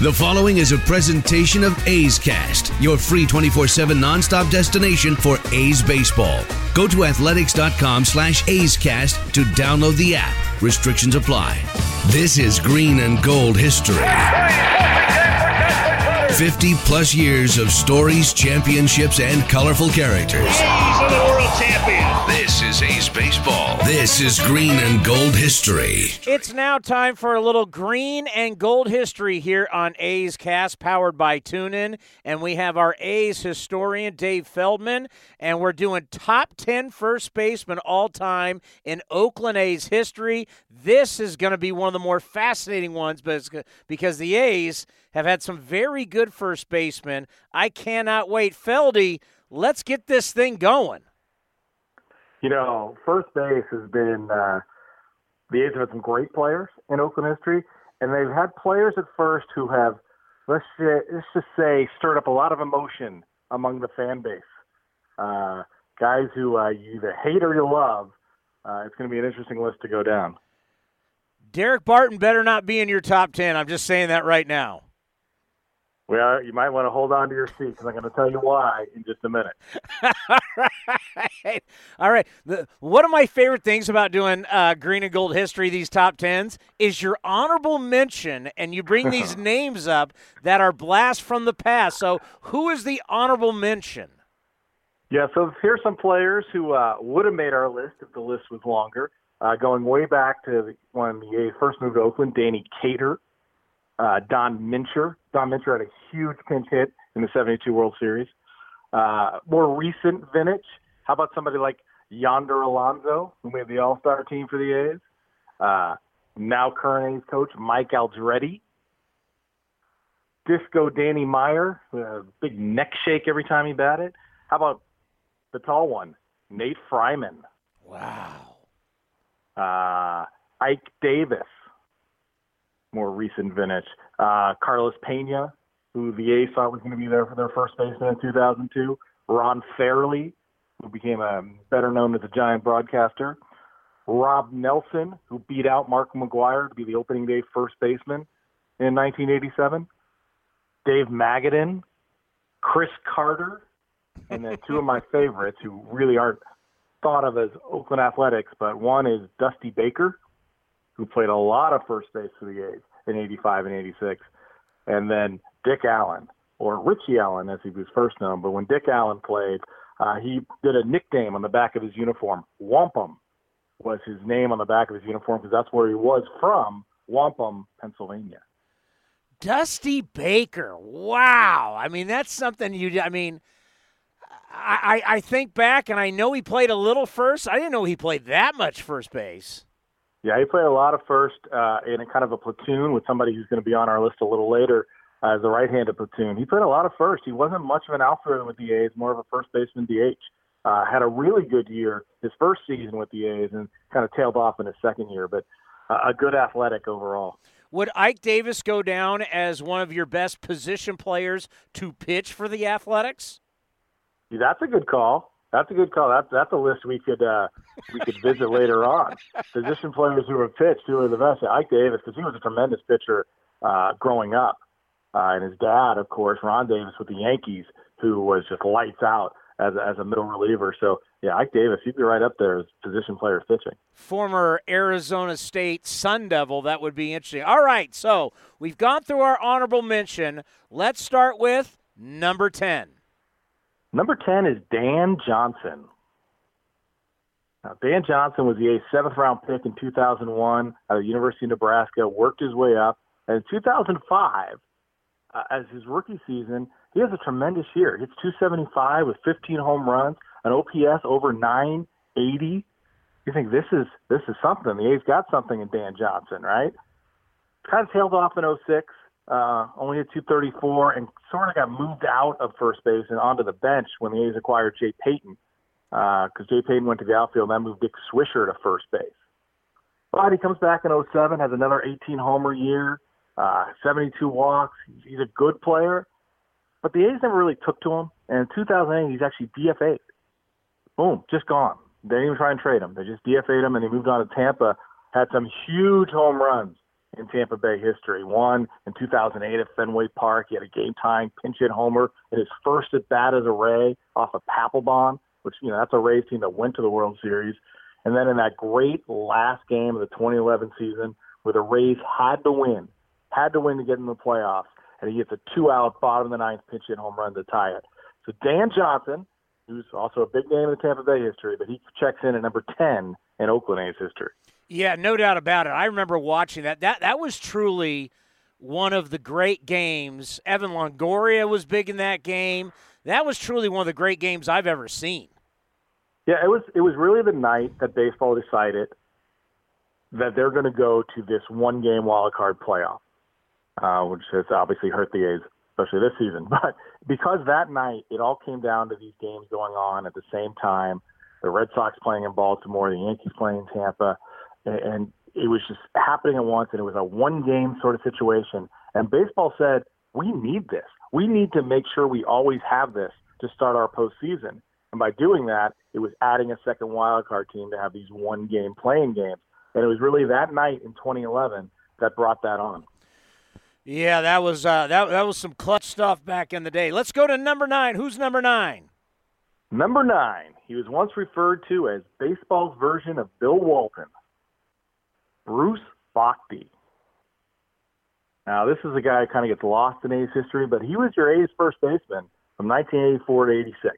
The following is a presentation of A's Cast, your free 24-7 nonstop destination for A's baseball. Go to athletics.com slash A's Cast to download the app. Restrictions apply. This is green and gold history. 50 plus years of stories, championships, and colorful characters. A's are the world champions. This is A's Baseball. This is green and gold history. It's now time for a little green and gold history here on A's Cast, powered by TuneIn. And we have our A's historian, Dave Feldman, and we're doing top 10 first basemen all time in Oakland A's history. This is going to be one of the more fascinating ones because the A's have had some very good first basemen. I cannot wait. Feldy, let's get this thing going. You know, first base has been uh, the have had some great players in Oakland history, and they've had players at first who have let's say, let's just say stirred up a lot of emotion among the fan base. Uh, guys who uh, you either hate or you love. Uh, it's going to be an interesting list to go down. Daric Barton better not be in your top ten. I'm just saying that right now. Well, you might want to hold on to your seat because I'm going to tell you why in just a minute. All right. All right. The, one of my favorite things about doing uh, green and gold history, these top tens, is your honorable mention, and you bring these names up that are blasts from the past. So, who is the honorable mention? Yeah, so here's some players who uh, would have made our list if the list was longer. Uh, going way back to when the first moved to Oakland, Danny Cater, uh, Don Mincher. Don Mincher had a huge pinch hit in the 72 World Series. Uh, more recent vintage, how about somebody like Yonder Alonso, who made the All Star team for the A's? Uh, now current A's coach Mike Aldrete. Disco Danny Meyer, a big neck shake every time he batted. How about the tall one, Nate Freiman? Wow. Uh, Ike Davis, more recent vintage. Uh, Carlos Pena, who the A's thought was going to be there for their first baseman in 2002. Ron Fairly, who became a better known as a giant broadcaster. Rob Nelson, who beat out Mark McGwire to be the opening day first baseman in 1987. Dave Magadan, Chris Carter, and then two of my favorites who really aren't thought of as Oakland Athletics, but one is Dusty Baker, who played a lot of first base for the A's in 85 and 86. And then Dick Allen, or Richie Allen as he was first known. But when Dick Allen played, uh, he did a nickname on the back of his uniform. Wampum was his name on the back of his uniform because that's where he was from, Wampum, Pennsylvania. Dusty Baker. Wow. I mean, that's something you, I mean, I, I think back and I know he played a little first. I didn't know he played that much first base. Yeah, he played a lot of first uh, in a kind of a platoon with somebody who's going to be on our list a little later uh, as a right-handed platoon. He played a lot of first. He wasn't much of an outfielder with the A's, more of a first baseman DH. Uh, had a really good year his first season with the A's and kind of tailed off in his second year, but uh, a good athletic overall. Would Ike Davis go down as one of your best position players to pitch for the Athletics? Yeah, that's a good call. That's a good call. That's that's a list we could uh, we could visit later on. Position players who have pitched who are the best. Ike Davis, because he was a tremendous pitcher uh, growing up, uh, and his dad, of course, Ron Davis with the Yankees, who was just lights out as a, as a middle reliever. So yeah, Ike Davis, he'd be right up there as position player pitching. Former Arizona State Sun Devil. That would be interesting. All right, so we've gone through our honorable mention. Let's start with number ten. Number 10 is Dan Johnson. Now, Dan Johnson was the seventh round pick in 2001 at the University of Nebraska, worked his way up. And in 2005, uh, as his rookie season, he has a tremendous year. Hits 275 with 15 home runs, an OPS over 980. You think this is this is something? The A's got something in Dan Johnson, right? Kind of tailed off in 06 uh, only at 234, and sort of got moved out of first base and onto the bench when the A's acquired Jay Payton, because uh, Jay Payton went to the outfield, and that moved Nick Swisher to first base. But he comes back in 07, has another 18 homer year, uh, 72 walks. He's a good player, but the A's never really took to him. And in 2008, he's actually DFA'd. Boom, just gone. They didn't even try and trade him. They just DFA'd him, and he moved on to Tampa. Had some huge home runs in Tampa Bay history. One in 2008 at Fenway Park. He had a game tying pinch hit homer in his first at bat as a Ray off of Papelbon, which, you know, that's a Rays team that went to the World Series. And then in that great last game of the 2011 season where the Rays had to win, had to win to get in the playoffs, and he gets a two out bottom of the ninth pinch hit home run to tie it. So Dan Johnson, who's also a big name in the Tampa Bay history, but he checks in at number 10 in Oakland A's history. Yeah, no doubt about it. I remember watching that. That that was truly one of the great games. Evan Longoria was big in that game. That was truly one of the great games I've ever seen. Yeah, it was it was really the night that baseball decided that they're going to go to this one game wild card playoff, uh, which has obviously hurt the A's, especially this season. But because that night it all came down to these games going on at the same time, the Red Sox playing in Baltimore, the Yankees playing in Tampa, and it was just happening at once, and it was a one game sort of situation. And baseball said, we need this. We need to make sure we always have this to start our postseason. And by doing that, it was adding a second wild card team to have these one game playing games. And it was really that night in 2011 that brought that on. Yeah, that was uh, that that was some clutch stuff back in the day. Let's go to number nine. Who's number nine? Number nine. He was once referred to as baseball's version of Bill Walton. Bruce Bochte. Now, this is a guy who kind of gets lost in A's history, but he was your A's first baseman from 1984 to 86.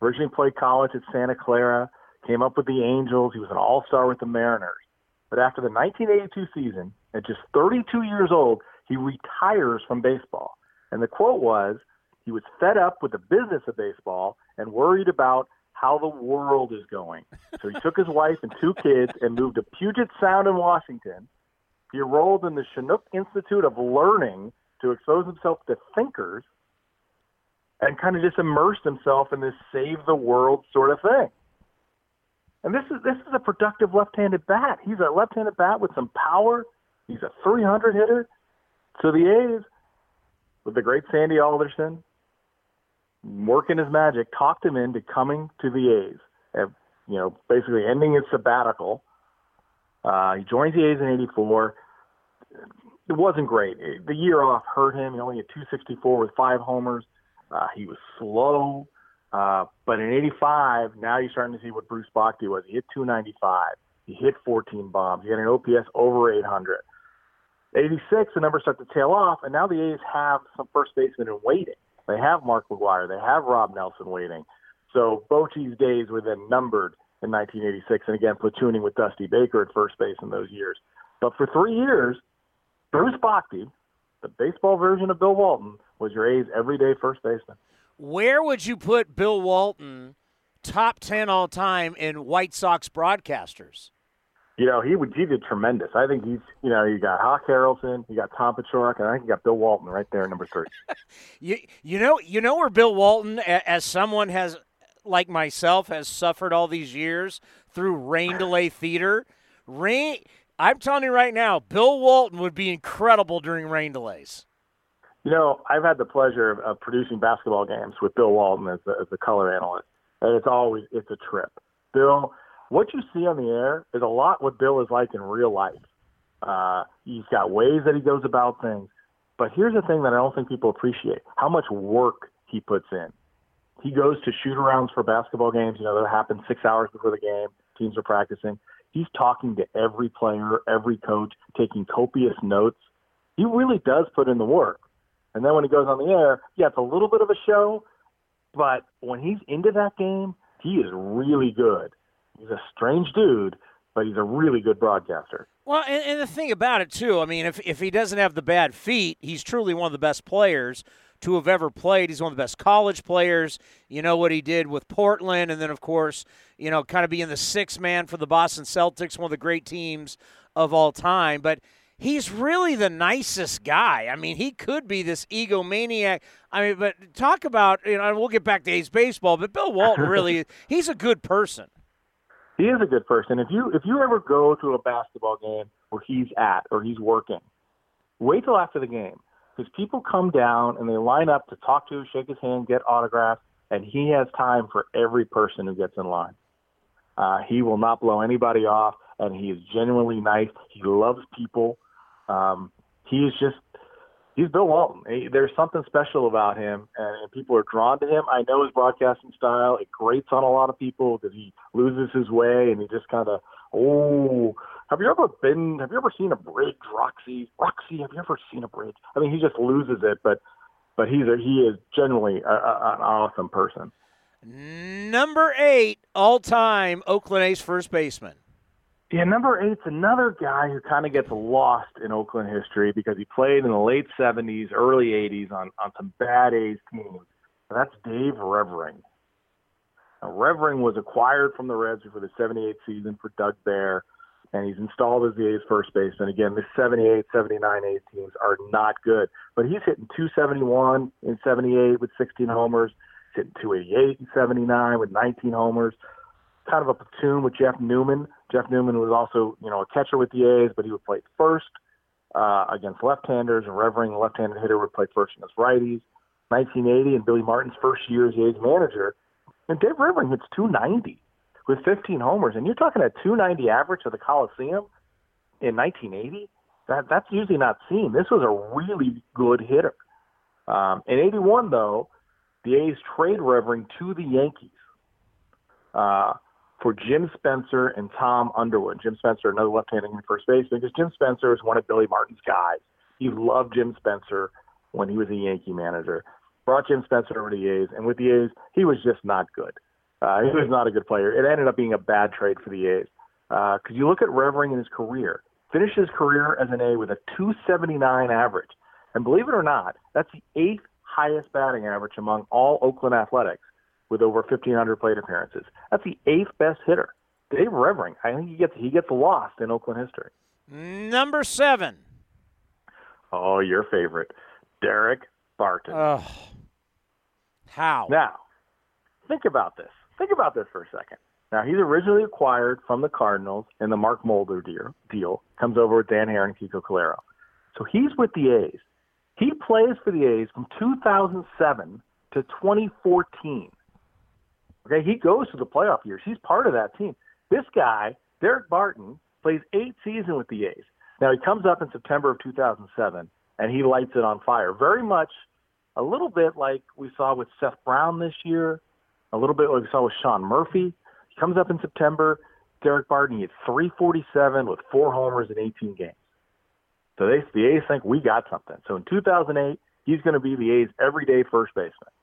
Originally played college at Santa Clara, came up with the Angels. He was an all star with the Mariners. But after the 1982 season, at just 32 years old, he retires from baseball. And the quote was, he was fed up with the business of baseball and worried about how the world is going. So he took his wife and two kids and moved to Puget Sound in Washington. He enrolled in the Chinook Institute of Learning to expose himself to thinkers and kind of just immersed himself in this save the world sort of thing. And this is this is a productive left-handed bat. He's a left-handed bat with some power. He's a 300 hitter. So the A's, with the great Sandy Alderson, working his magic, talked him into coming to the A's. You know, basically ending his sabbatical. Uh, he joins the A's in '84. It wasn't great. The year off hurt him. He only had 264 with five homers. Uh, he was slow. Uh, but in 85, now you're starting to see what Bruce Bochte was. He hit 295. He hit 14 bombs. He had an OPS over 800. 86, the numbers start to tail off, and now the A's have some first basemen in waiting. They have Mark McGwire. They have Rob Nelson waiting. So Bochte's days were then numbered in 1986, and again platooning with Dusty Baker at first base in those years. But for three years, Bruce Bochte, the baseball version of Bill Walton, was your A's everyday first baseman. Where would you put Bill Walton, top ten all time in White Sox broadcasters? You know, he would he did tremendous. I think he's you know, you got Hawk Harrelson, you got Tom Paciorek, and I think you got Bill Walton right there, number three. you you know you know where Bill Walton, as someone has like myself, has suffered all these years through rain delay theater. Rain. I'm telling you right now, Bill Walton would be incredible during rain delays. You know, I've had the pleasure of, of producing basketball games with Bill Walton as the, as the color analyst, and it's always it's a trip. Bill what you see on the air is a lot what Bill is like in real life. Uh, he's got ways that he goes about things. But here's the thing that I don't think people appreciate how much work he puts in. He goes to shoot arounds for basketball games, you know, that happen six hours before the game. Teams are practicing. He's talking to every player, every coach, taking copious notes. He really does put in the work. And then when he goes on the air, yeah, it's a little bit of a show, but when he's into that game, he is really good he's a strange dude, but he's a really good broadcaster. Well, and, and, the thing about it too, I mean, if if he doesn't have the bad feet, he's truly one of the best players to have ever played. He's one of the best college players. You know what he did with Portland, and then of course, you know, kind of being the sixth man for the Boston Celtics, one of the great teams of all time. But he's really the nicest guy. I mean, he could be this egomaniac. I mean, but talk about you know, we'll get back to A's baseball, but Bill Walton really, he's a good person he is a good person. If you if you ever go to a basketball game where he's at or he's working, wait till after the game because people come down and they line up to talk to, him, shake his hand, get autographs, and he has time for every person who gets in line. Uh, he will not blow anybody off, and he is genuinely nice. He loves people. Um, he is just he's Bill Walton. He, there's something special about him, and, people are drawn to him. I know his broadcasting style; it grates on a lot of people because he loses his way and he just kind of oh. Have you ever been? Have you ever seen a bridge, Roxy? Roxy, have you ever seen a bridge? I mean, he just loses it, but but he's a, he is genuinely a, a, an awesome person. Number eight all time Oakland A's first baseman. Yeah, number eight's another guy who kind of gets lost in Oakland history because he played in the late 70s, early 80s on, on some bad A's teams. And that's Dave Revering. Now, Revering was acquired from the Reds for the 78 season for Doug Bair, and he's installed as the A's first baseman. Again, the 78, 79 A's teams are not good, but he's hitting 271 in 78 with 16 homers, he's hitting 288 in 79 with 19 homers kind of a platoon with Jeff Newman. Jeff Newman was also, you know, a catcher with the A's, but he would play first uh, against left-handers, and Revering, the left-handed hitter, would play first against righties. 1980, and Billy Martin's first year as the A's manager, and Dave Revering hits 290 with 15 homers, and you're talking a 290 average at the Coliseum in 1980. That that's usually not seen. This was a really good hitter. Um, in '81, though, the A's trade Revering to the Yankees. Uh, for Jim Spencer and Tom Underwood. Jim Spencer, another left-handed first baseman, because Jim Spencer is one of Billy Martin's guys. He loved Jim Spencer when he was a Yankee manager. Brought Jim Spencer over to the A's, and with the A's, he was just not good. Uh, he was not a good player. It ended up being a bad trade for the A's. Because uh, you look at Revering in his career, finished his career as an A with a 279 average. And believe it or not, that's the eighth highest batting average among all Oakland athletics with over 1,500 plate appearances. That's the eighth best hitter. Dave Revering, I think he gets he gets lost in Oakland history. Number seven. Oh, your favorite, Daric Barton. Oh, how? Now, think about this. Think about this for a second. Now, he's originally acquired from the Cardinals in the Mark Mulder deal. deal comes over with Dan Haren and Kiko Calero. So he's with the A's. He plays for the A's from 2007 to 2014. Okay, he goes to the playoff years. He's part of that team. This guy, Daric Barton, plays eight seasons with the A's. Now he comes up in September of 2007, and he lights it on fire. Very much, a little bit like we saw with Seth Brown this year, a little bit like we saw with Sean Murphy. He comes up in September. Daric Barton, he hit 347 with four homers in 18 games. So they, the A's think we got something. So in 2008, he's going to be the A's everyday first baseman,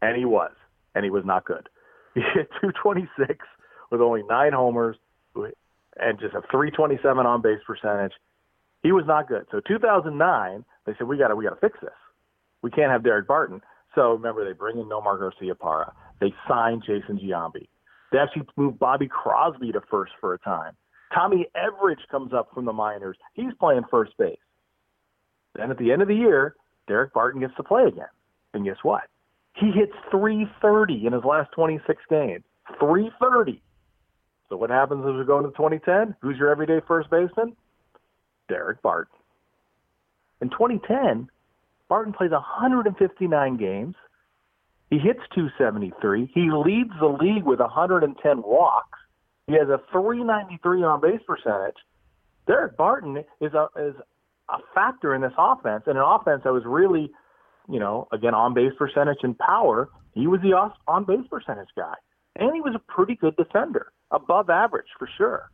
and he was, and he was not good. He hit 226 with only nine homers and just a 327 on base percentage. He was not good. So 2009, they said we got to we got to fix this. We can't have Daric Barton. So remember, they bring in Nomar Garcia Garciaparra. They sign Jason Giambi. They actually move Bobby Crosby to first for a time. Tommy Everidge comes up from the minors. He's playing first base. Then at the end of the year, Daric Barton gets to play again. And guess what? He hits 330 in his last 26 games. 330. So what happens as we go into 2010? Who's your everyday first baseman? Daric Barton. In 2010, Barton plays 159 games. He hits 273. He leads the league with 110 walks. He has a 393 on base percentage. Daric Barton is a is a factor in this offense, and an offense that was really you know, again, on base percentage and power, he was the on base percentage guy. And he was a pretty good defender, above average for sure.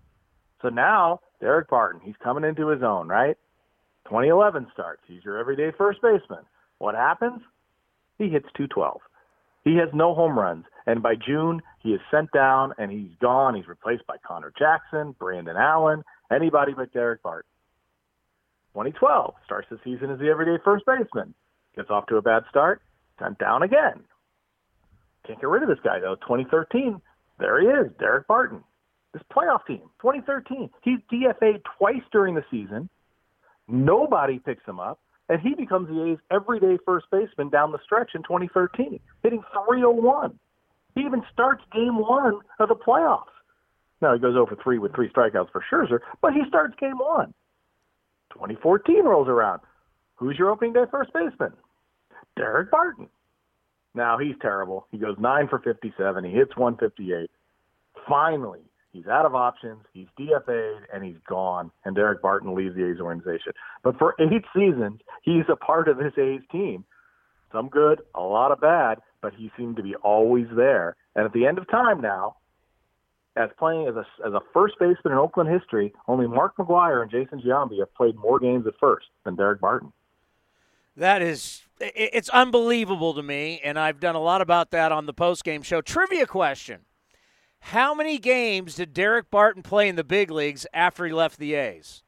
So now, Daric Barton, he's coming into his own, right? 2011 starts. He's your everyday first baseman. What happens? He hits 212. He has no home runs. And by June, he is sent down and he's gone. He's replaced by Conor Jackson, Brandon Allen, anybody but Daric Barton. 2012 starts the season as the everyday first baseman. Gets off to a bad start, sent down again. Can't get rid of this guy though. 2013, there he is, Daric Barton. This playoff team, 2013. He's DFA'd twice during the season. Nobody picks him up, and he becomes the A's everyday first baseman down the stretch in 2013, hitting 301. He even starts game one of the playoffs. Now he goes over three with three strikeouts for Scherzer, but he starts game one. 2014 rolls around. Who's your opening day first baseman? Daric Barton. Now he's terrible. He goes nine for 57. He hits 158. Finally, He's out of options. He's DFA'd and he's gone. And Daric Barton leaves the A's organization. But for eight seasons, he's a part of this A's team. Some good, a lot of bad, but he seemed to be always there. And at the end of time now, as playing as a, as a first baseman in Oakland history, only Mark McGwire and Jason Giambi have played more games at first than Daric Barton. That is, it's unbelievable to me, and I've done a lot about that on the postgame show. Trivia question How many games did Daric Barton play in the big leagues after he left the A's?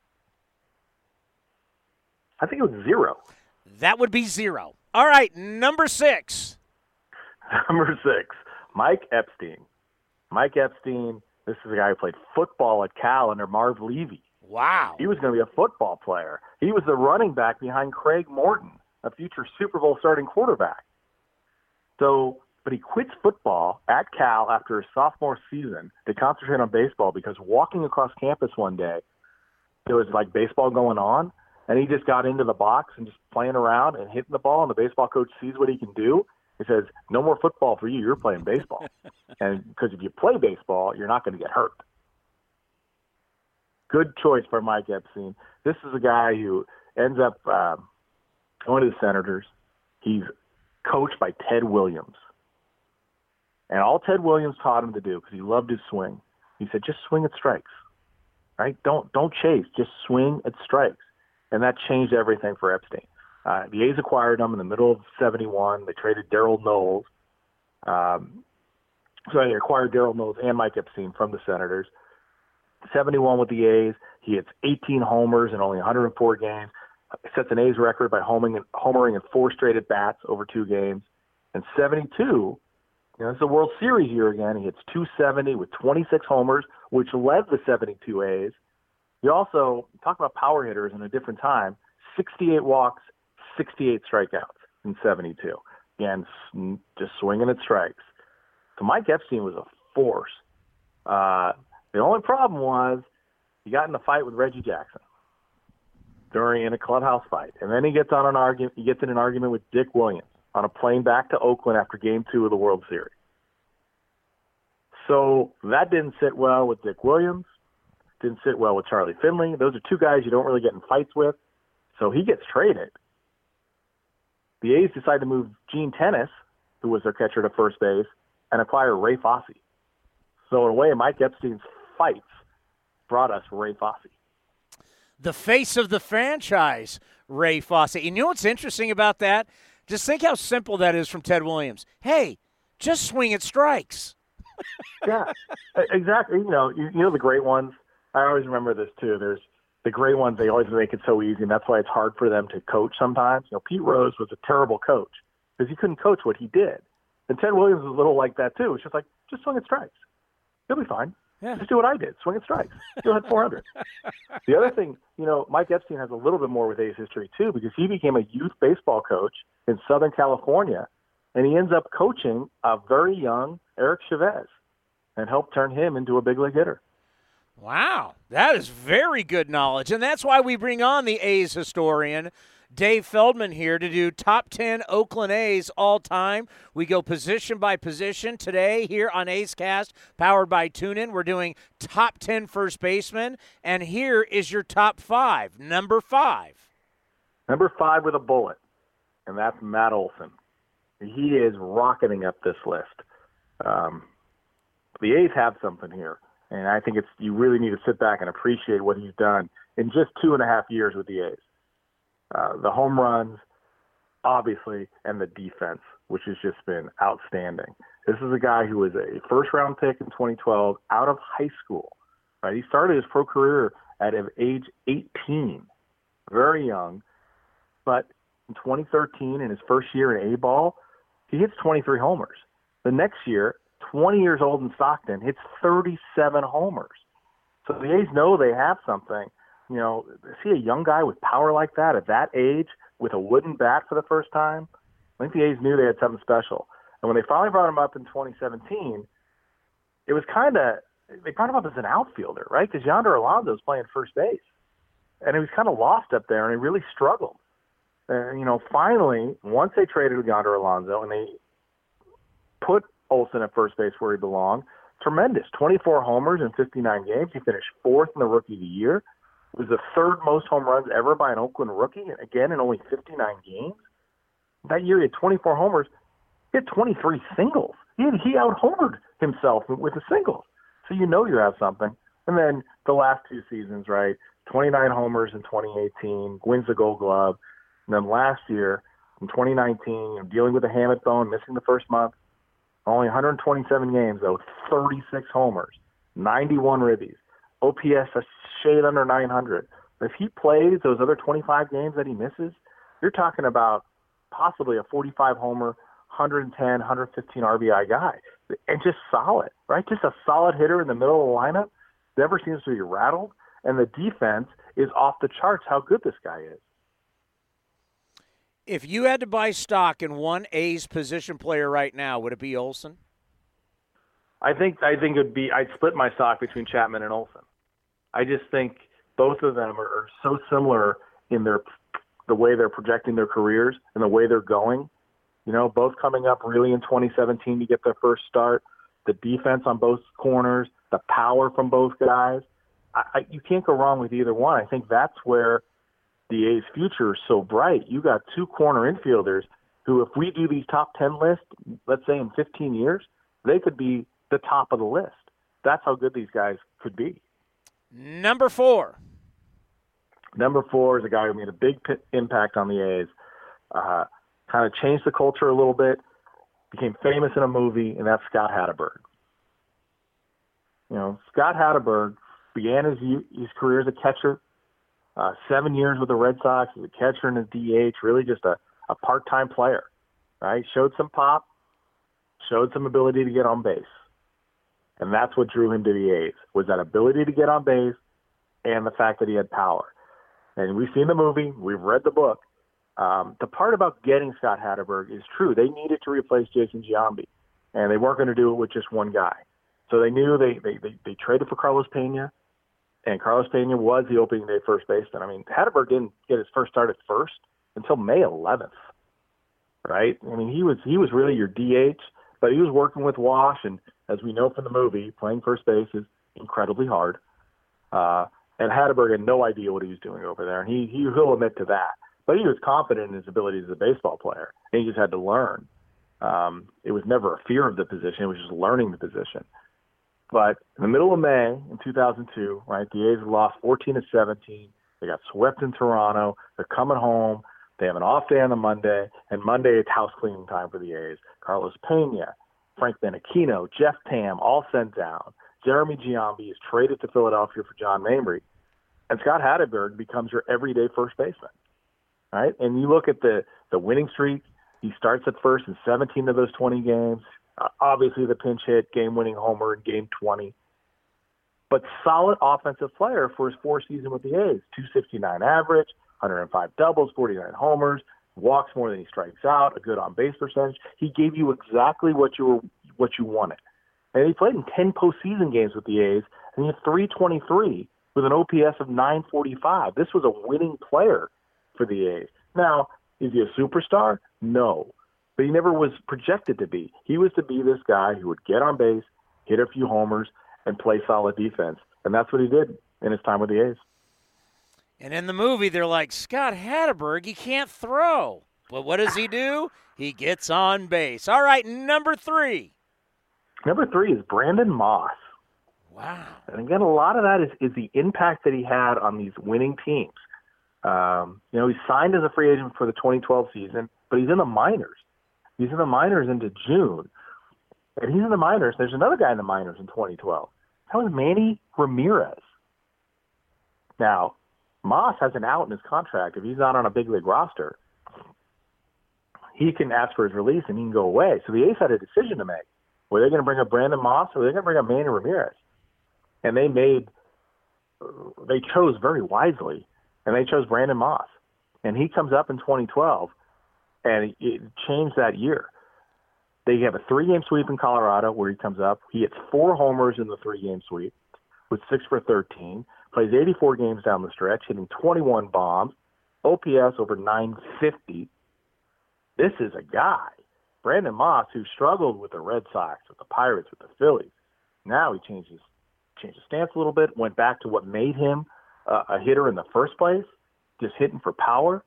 I think it was zero. That would be zero. All right, number six. Number six, Mike Epstein. Mike Epstein, this is a guy who played football at Cal under Marv Levy. Wow. He was going to be a football player. He was the running back behind Craig Morton, a future Super Bowl starting quarterback. So, but he quits football at Cal after his sophomore season to concentrate on baseball because walking across campus one day, there was like baseball going on, and he just got into the box and just playing around and hitting the ball, and the baseball coach sees what he can do. He says, "No more football for you. You're playing baseball." and because if you play baseball, you're not going to get hurt. Good choice for Mike Epstein. This is a guy who ends up um, going to the Senators. He's coached by Ted Williams. And all Ted Williams taught him to do, because he loved his swing, he said, just swing at strikes. Right? Don't don't chase, just swing at strikes. And that changed everything for Epstein. Uh, the A's acquired him in the middle of 71. They traded Darold Knowles. Um, so they acquired Darold Knowles and Mike Epstein from the Senators. 71 with the A's. He hits 18 homers in only 104 games. Sets an A's record by homing, and homering in four straight at bats over two games. And 72, you know, it's a World Series year again. He hits 270 with 26 homers, which led the 72 A's. He also, talk about power hitters in a different time, 68 walks, 68 strikeouts in 72. Again, just swinging at strikes. So Mike Epstein was a force. Uh, the only problem was he got in a fight with Reggie Jackson during in a clubhouse fight, and then he gets on an argument. He gets in an argument with Dick Williams on a plane back to Oakland after Game Two of the World Series. So that didn't sit well with Dick Williams. Didn't sit well with Charlie Finley. Those are two guys you don't really get in fights with. So he gets traded. The A's decide to move Gene Tenace, who was their catcher to first base, and acquire Ray Fosse. So in a way, Mike Epstein's fights brought us Ray Fosse. The face of the franchise, Ray. And you know what's interesting about that? Just think how simple that is from Ted Williams. Hey, just swing at strikes. yeah, exactly. You know, you, you know the great ones. I always remember this too. There's the great ones. They always make it so easy, and that's why it's hard for them to coach sometimes. You know, Pete Rose was a terrible coach because he couldn't coach what he did. And Ted Williams was a little like that too. It's just like just swing at strikes. You'll be fine. Yeah. Just do what I did. Swing and strikes. Still had 400. the other thing, you know, Mike Epstein has a little bit more with A's history too because he became a youth baseball coach in Southern California, and he ends up coaching a very young Eric Chavez, and helped turn him into a big league hitter. Wow, that is very good knowledge, and that's why we bring on the A's historian. Dave Feldman here to do top 10 Oakland A's all time. We go position by position today here on A's Cast, powered by TuneIn. We're doing top 10 first baseman, and here is your top five. Number five. Number five with a bullet, and that's Matt Olson. He is rocketing up this list. Um, the A's have something here, and I think it's you really need to sit back and appreciate what he's done in just two and a half years with the A's. Uh, the home runs, obviously, and the defense, which has just been outstanding. This is a guy who was a first round pick in 2012 out of high school. Right, he started his pro career at age 18, very young, but in 2013, in his first year in A ball, he hits 23 homers. The next year, 20 years old in Stockton, hits 37 homers. So the A's know they have something you know, see a young guy with power like that at that age with a wooden bat for the first time. I think the A's knew they had something special. And when they finally brought him up in 2017, it was kind of they brought him up as an outfielder, right? Because Yonder Alonso was playing first base, and he was kind of lost up there, and he really struggled. And you know, finally, once they traded Yonder Alonso and they put Olson at first base where he belonged, tremendous. 24 homers in 59 games. He finished fourth in the Rookie of the Year. Was the third most home runs ever by an Oakland rookie, again in only 59 games. That year he had 24 homers. He had 23 singles. He, he out homered himself with the singles. So you know you have something. And then the last two seasons, right? 29 homers in 2018, wins the Gold Glove. And then last year, in 2019, dealing with a hamate bone, missing the first month, only 127 games though, 36 homers, 91 ribbies, OPS a shade under 900. If he plays those other 25 games that he misses, you're talking about possibly a 45 homer, 110, 115 RBI guy, and just solid, right? Just a solid hitter in the middle of the lineup. Never seems to be rattled, and the defense is off the charts. How good this guy is. If you had to buy stock in one A's position player right now, would it be Olson? I think I think it'd be I'd split my stock between Chapman and Olson. I just think both of them are, are so similar in their the way they're projecting their careers and the way they're going. You know, both coming up really in 2017 to get their first start. The defense on both corners, the power from both guys. I, I, you can't go wrong with either one. I think that's where the A's future is so bright. You got two corner infielders who, if we do these top 10 lists, let's say in 15 years, they could be the top of the list. That's how good these guys could be. Number four. Number four is a guy who made a big p- impact on the A's. Uh, kind of changed the culture a little bit, became famous in a movie, and that's Scott Hatteberg. You know, Scott Hatteberg began his his career as a catcher uh, seven years with the Red Sox as a catcher and a DH, really just a, a part-time player, right? Showed some pop, showed some ability to get on base. And that's what drew him to the A's, was that ability to get on base and the fact that he had power. And we've seen the movie, we've read the book. Um, the part about getting Scott Hatteberg is true. They needed to replace Jason Giambi, and they weren't going to do it with just one guy. So they knew they, they, they, they traded for Carlos Pena and Carlos Pena was the opening day first baseman. I mean, Hatteberg didn't get his first start at first until May 11th, right? I mean, he was he was really your DH, but he was working with Wash, and as we know from the movie, playing first base is incredibly hard. Uh, and Hatteberg had no idea what he was doing over there, and he, he he'll admit to that. But he was confident in his abilities as a baseball player, and he just had to learn. Um, it was never a fear of the position; it was just learning the position. But in the middle of May in 2002, right, the A's lost 14 to 17. They got swept in Toronto. They're coming home. They have an off day on the Monday, and Monday it's house cleaning time for the A's. Carlos Pena, Frank Menechino, Jeff Tam all sent down. Jeremy Giambi is traded to Philadelphia for John Mabry, and Scott Hatteberg becomes your everyday first baseman. Right, and you look at the the winning streak. He starts at first in 17 of those 20 games. Uh, obviously, the pinch hit, game winning homer in game 20. But solid offensive player for his four season with the A's 269 average, 105 doubles, 49 homers, walks more than he strikes out, a good on base percentage. He gave you exactly what you were what you wanted. And he played in 10 postseason games with the A's, and he had 323 with an OPS of 945. This was a winning player for the A's. Now, is he a superstar? No but he never was projected to be. He was to be this guy who would get on base, hit a few homers, and play solid defense. And that's what he did in his time with the A's. And in the movie, they're like, Scott Hatteberg, he can't throw. But what does he do? He gets on base. All right, number three. Number three is Brandon Moss. Wow. And again, a lot of that is, is the impact that he had on these winning teams. Um, you know, he signed as a free agent for the 2012 season, but he's in the minors. He's in the minors into June. And he's in the minors. There's another guy in the minors in 2012. That was Manny Ramirez. Now, Moss has an out in his contract. If he's not on a big league roster, he can ask for his release and he can go away. So the A's had a decision to make. Were they going to bring up Brandon Moss or were they going to bring up Manny Ramirez? And they made, they chose very wisely, and they chose Brandon Moss. And he comes up in 2012 and it changed that year. They have a three-game sweep in Colorado where he comes up. He hits four homers in the three-game sweep with six for 13. Plays 84 games down the stretch, hitting 21 bombs, OPS over 950. This is a guy, Brandon Moss, who struggled with the Red Sox, with the Pirates, with the Phillies. Now he changes changed his stance a little bit, went back to what made him uh, a hitter in the first place, just hitting for power.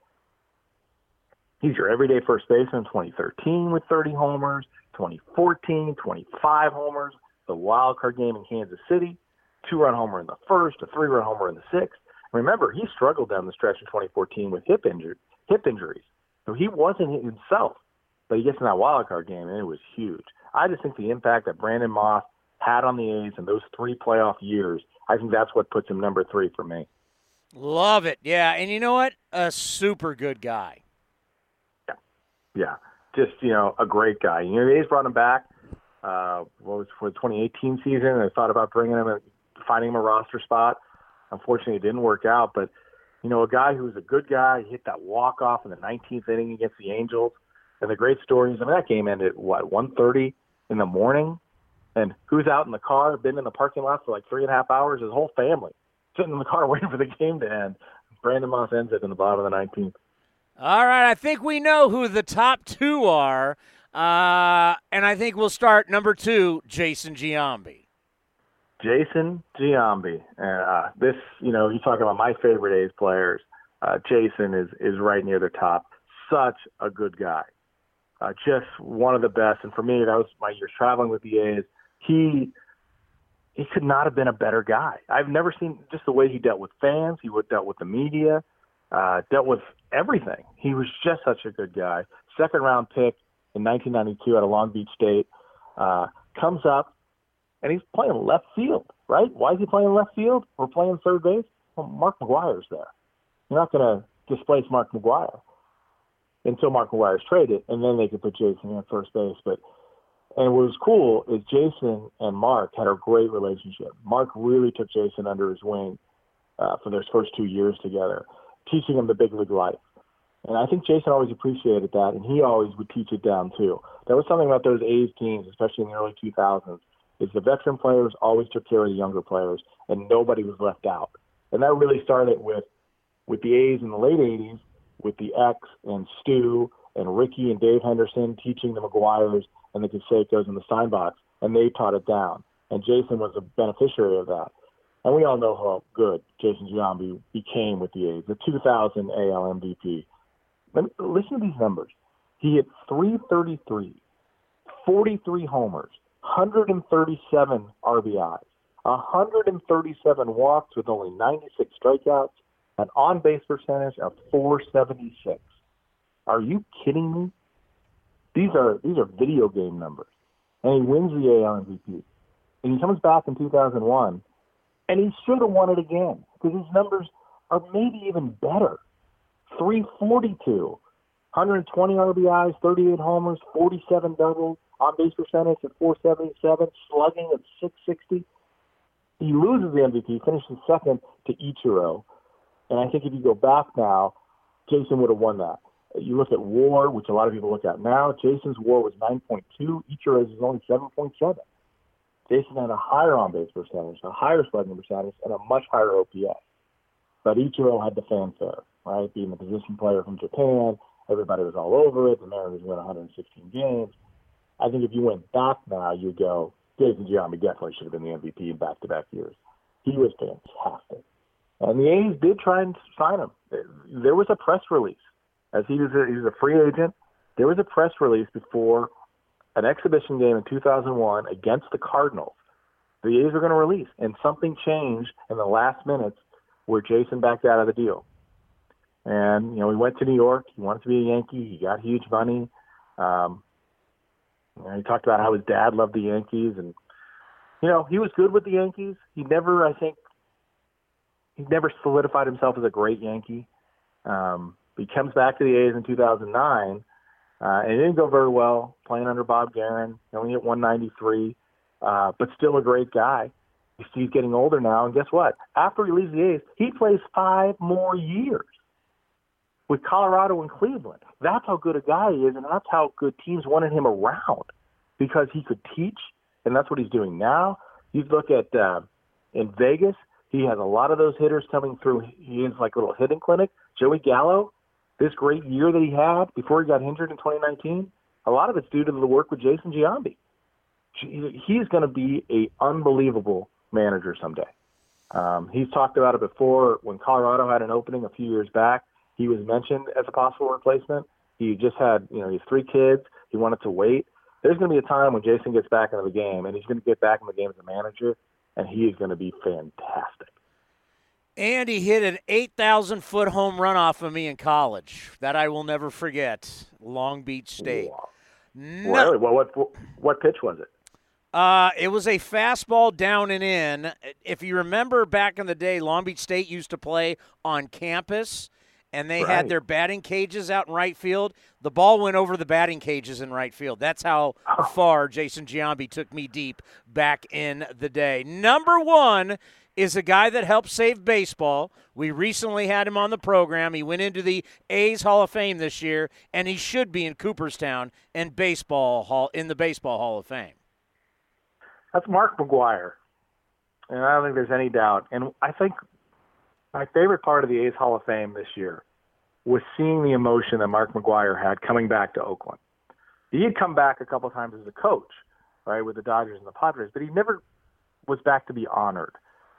He's your everyday first baseman 2013 with 30 homers, 2014, 25 homers, the wild card game in Kansas City, two run homer in the first, a three run homer in the sixth. Remember, he struggled down the stretch in 2014 with hip injury, hip injuries. So he wasn't himself, but he gets in that wild card game and it was huge. I just think the impact that Brandon Moss had on the A's in those three playoff years, I think that's what puts him number three for me. Love it. Yeah. And you know what? A super good guy. Yeah. Yeah. Just, you know, a great guy. You know, the A's brought him back. Uh, what was for the 2018 season? They thought about bringing him finding him a roster spot. Unfortunately, it didn't work out. But, you know, a guy who was a good guy, hit that walk off in the 19th inning against the Angels. And the great stories. I mean, that game ended what 1:30 in the morning. And who's out in the car, been in the parking lot for like three and a half hours? His whole family sitting in the car waiting for the game to end. Brandon Moss ends it in the bottom of the 19th. All right, I think we know who the top two are. Uh, and I think we'll start number two, Jason Giambi. Jason Giambi. And uh, this, you know, you talk about my favorite A's players. Uh, Jason is is right near the top. Such a good guy. Uh, just one of the best. And for me, that was my years traveling with the A's he he could not have been a better guy. I've never seen just the way he dealt with fans. He would dealt with the media, uh, dealt with everything. He was just such a good guy. Second round pick in 1992 out of Long Beach State uh, comes up and he's playing left field. Right? Why is he playing left field? We're playing third base. Well, Mark McGwire's there. You're not going to displace Mark McGwire until Mark McGwire's traded, and then they can put Jason at first base. But and what was cool is Jason and Mark had a great relationship. Mark really took Jason under his wing uh, for those first two years together, teaching him the big league life. And I think Jason always appreciated that, and he always would teach it down too. There was something about those A's teams, especially in the early 2000s, is the veteran players always took care of the younger players, and nobody was left out. And that really started with with the A's in the late 80s, with the X and Stu and Rickey and Dave Henderson teaching the McGwires and the Canseco's and the Steinbachs, and they taught it down. And Jason was a beneficiary of that. And we all know how good Jason Giambi became with the A's, the 2000 AL MVP. listen to these numbers. He hit 333, 43 homers, 137 RBIs, 137 walks with only 96 strikeouts, an on base percentage of 476. Are you kidding me? These are these are video game numbers. And he wins the AL MVP. And he comes back in 2001, and he should have won it again because his numbers are maybe even better. 342, 120 RBIs, 38 homers, 47 doubles, on base percentage at 477, slugging at 660. He loses the MVP, finishes second to Ichiro. And I think if you go back now, Jason would have won that. You look at WAR, which a lot of people look at now. Jason's WAR was 9.2. Ichiro's is only 7.7. Jason had a higher on base percentage, a higher slugging percentage, and a much higher OPS. But Ichiro had the fanfare, right? Being the position player from Japan, everybody was all over it. The Mariners won 116 games. I think if you went back now, you go, Jason Giambi definitely should have been the MVP in back-to-back years. He was fantastic. And the A's did try and sign him. There was a press release as he was a, he was a free agent. There was a press release before an exhibition game in 2001 against the Cardinals. The A's were going to release, and something changed in the last minutes where Jason backed out of the deal. And you know, he went to New York. He wanted to be a Yankee. He got huge money. Um, you know, he talked about how his dad loved the Yankees, and you know, he was good with the Yankees. He never, I think, he never solidified himself as a great Yankee. Um, he comes back to the A's in 2009, uh, and it didn't go very well playing under Bob. He only hit 193, uh, but still a great guy. He's getting older now, and guess what? After he leaves the A's, he plays five more years with Colorado and Cleveland. That's how good a guy he is, and that's how good teams wanted him around because he could teach, and that's what he's doing now. You look at uh, in Vegas, he has a lot of those hitters coming through. He is like a little hitting clinic. Joey Gallo, this great year that he had before he got injured in 2019, a lot of it's due to the work with Jason Giambi. he's going to be a unbelievable manager someday. Um, he's talked about it before when Colorado had an opening a few years back. He was mentioned as a possible replacement. He just had, you know, he has three kids. He wanted to wait. There's going to be a time when Jason gets back into the game, and he's going to get back in the game as a manager, and he is going to be fantastic. And he hit an 8,000 foot home run off of me in college. That I will never forget. Long Beach State. Wow. No. Really? Well, what, what pitch was it? Uh, it was a fastball down and in. If you remember back in the day, Long Beach State used to play on campus, and they right. had their batting cages out in right field. The ball went over the batting cages in right field. That's how far Jason Giambi took me deep back in the day. Number one is a guy that helped save baseball. We recently had him on the program. He went into the A's Hall of Fame this year, and he should be in Cooperstown and baseball hall in the Baseball Hall of Fame. That's Mark McGwire, and I don't think there's any doubt. And I think my favorite part of the A's Hall of Fame this year was seeing the emotion that Mark McGwire had coming back to Oakland. He had come back a couple times as a coach, right, with the Dodgers and the Padres, but he never was back to be honored.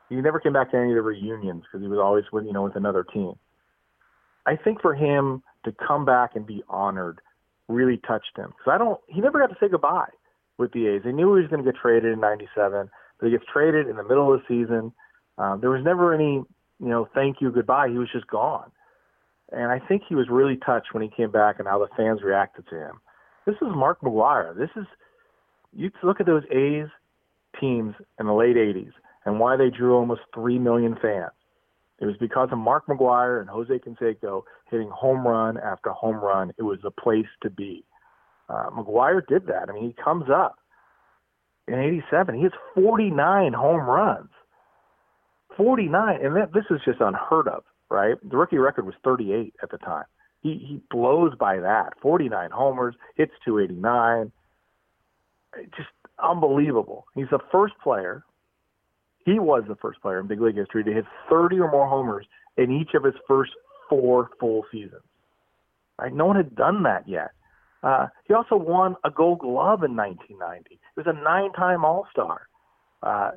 He never came back to any of the reunions because he was always with you know with another team. I think for him to come back and be honored really touched him because I don't. He never got to say goodbye with the A's. They knew he was going to get traded in '97, but he gets traded in the middle of the season. Um, there was never any you know thank you goodbye. He was just gone, and I think he was really touched when he came back and how the fans reacted to him. This is Mark McGwire. This is you look at those A's teams in the late '80s and why they drew almost 3 million fans. It was because of Mark McGwire and Jose Canseco hitting home run after home run. It was a place to be. Uh, McGwire did that. I mean, he comes up in 87. He has 49 home runs. 49. And that, this is just unheard of, right? The rookie record was 38 at the time. He, he blows by that. 49 homers, hits 289. Just unbelievable. He's the first player he was the first player in big league history to hit 30 or more homers in each of his first four full seasons. Right? No one had done that yet. Uh, he also won a Gold Glove in 1990. He was a nine-time All-Star. Uh,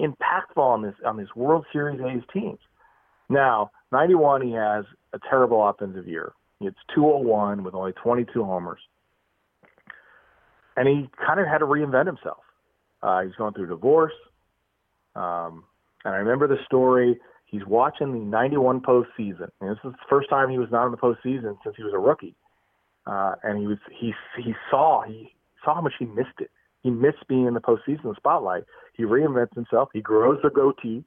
impactful on this on this World Series A's teams. Now, 91, he has a terrible offensive year. It's 201 with only 22 homers, and he kind of had to reinvent himself. Uh, he's going through divorce. Um, and I remember the story. He's watching the 91 postseason. And this is the first time he was not in the postseason since he was a rookie. Uh, and he was he he saw he saw how much he missed it. He missed being in the postseason spotlight. He reinvents himself. He grows the goatee,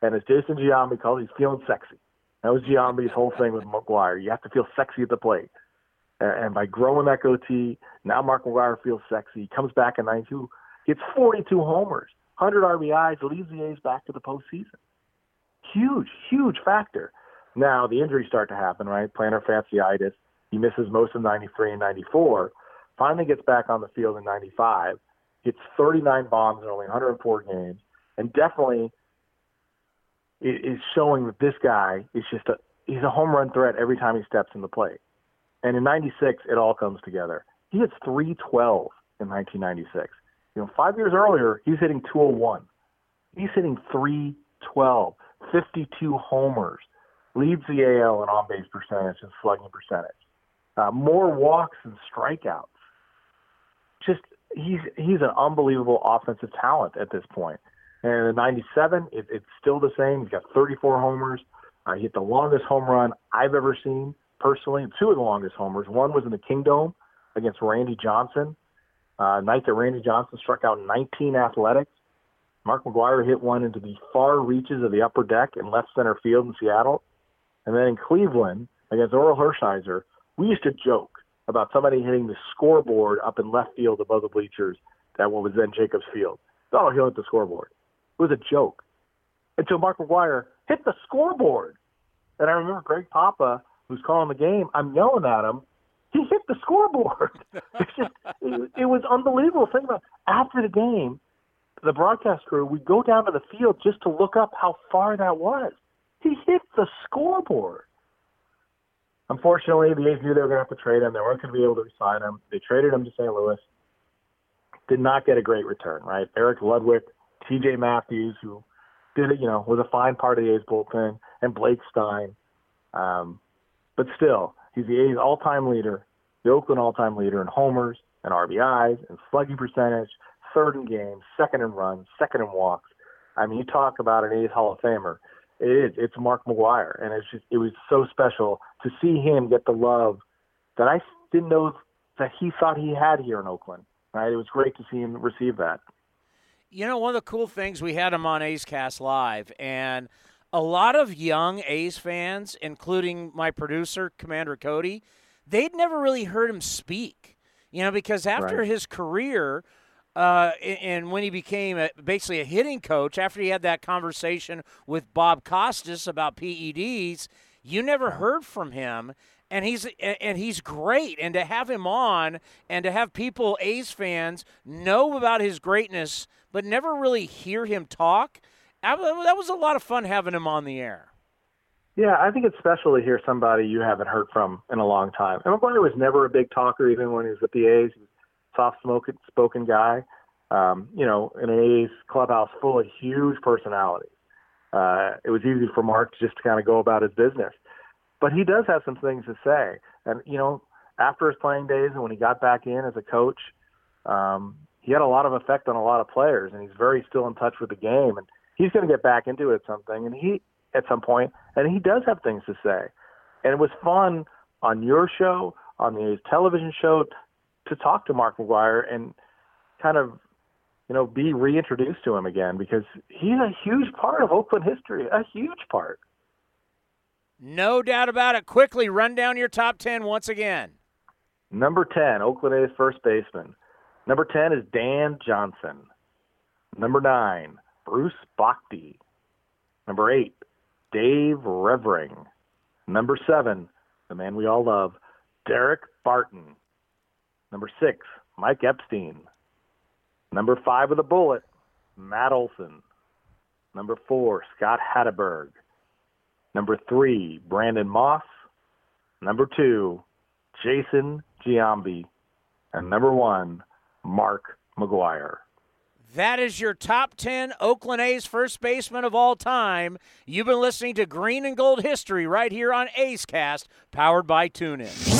and as Jason Giambi calls, he's feeling sexy. That was Giambi's whole thing with McGwire. You have to feel sexy at the plate. And, by growing that goatee, now Mark McGwire feels sexy. He comes back in 92, gets 42 homers. 100 RBIs, leads the A's back to the postseason. Huge, huge factor. Now the injuries start to happen, right? Plantar fasciitis. He misses most of 93 and 94. Finally gets back on the field in 95. Hits 39 bombs in only 104 games, and definitely is showing that this guy is just a he's a home run threat every time he steps in the plate. And in 96, it all comes together. He hits 312 in 1996. You know, five years earlier, he's hitting 201. He's hitting 312, 52 homers, leads the AL in on base percentage and slugging percentage, uh, more walks and strikeouts. Just he's he's an unbelievable offensive talent at this point. And in '97, it, it's still the same. He's got 34 homers. Uh, he hit the longest home run I've ever seen personally. Two of the longest homers. One was in the Kingdome against Randy Johnson uh, night that Randy Johnson struck out 19 athletics. Mark McGwire hit one into the far reaches of the upper deck in left center field in Seattle. And then in Cleveland against Orel Hershiser, we used to joke about somebody hitting the scoreboard up in left field above the bleachers at what was then Jacobs Field. Oh, he'll hit the scoreboard. It was a joke. Until Mark McGwire hit the scoreboard. And I remember Greg Papa, who's calling the game, I'm yelling at him, he hit the scoreboard. it's just it, it was unbelievable. Think about after the game, the broadcast crew would go down to the field just to look up how far that was. He hit the scoreboard. Unfortunately, the A's knew they were going to have to trade him. They weren't going to be able to resign him. They traded him to St. Louis. did not get a great return, right? Eric Ludwick, T.J. Mathews, who did it, you know, was a fine part of the A's bullpen, and Blake Stein. Um, but still, he's the A's all-time leader, the Oakland all-time leader in homers and RBIs and slugging percentage, third in games, second in runs, second in walks. I mean, you talk about an A's Hall of Famer. It is. It's Mark McGwire, and it's just it was so special to see him get the love that I didn't know that he thought he had here in Oakland. Right? It was great to see him receive that. You know, one of the cool things we had him on A's Cast Live, and a lot of young A's fans, including my producer, Commander Cody, they'd never really heard him speak. You know, because after Right. his career, uh, and when he became a, basically a hitting coach, after he had that conversation with Bob Costas about PEDs, you never heard from him. And he's and he's great, and to have him on, and to have people A's fans know about his greatness, but never really hear him talk. That was a lot of fun having him on the air. Yeah, I think it's special to hear somebody you haven't heard from in a long time. And McGwire was never a big talker, even when he was with the A's. He was soft spoken guy. Um, you know, in an A's clubhouse full of huge personalities. Uh, it was easy for Mark just to kind of go about his business. But he does have some things to say. And, you know, after his playing days and when he got back in as a coach, um, he had a lot of effect on a lot of players, and he's very still in touch with the game. And he's going to get back into it something. And he, at some point, and he does have things to say. And it was fun on your show, on the A's television show, to talk to Mark McGwire and kind of, you know, be reintroduced to him again because he's a huge part of Oakland history, a huge part. No doubt about it. Quickly run down your top 10 once again. Number 10, Oakland A's first baseman. Number 10 is Dan Johnson. Number 9, Bruce Bochte. Number 8, Dave Revering. Number 7, the man we all love, Daric Barton. Number 6, Mike Epstein. Number 5 with a bullet, Matt Olson. Number 4, Scott Hatteberg. Number 3, Brandon Moss. Number 2, Jason Giambi. And number 1, Mark McGwire. That is your top 10 Oakland A's first baseman of all time. You've been listening to Green and Gold History right here on A's Cast, powered by TuneIn.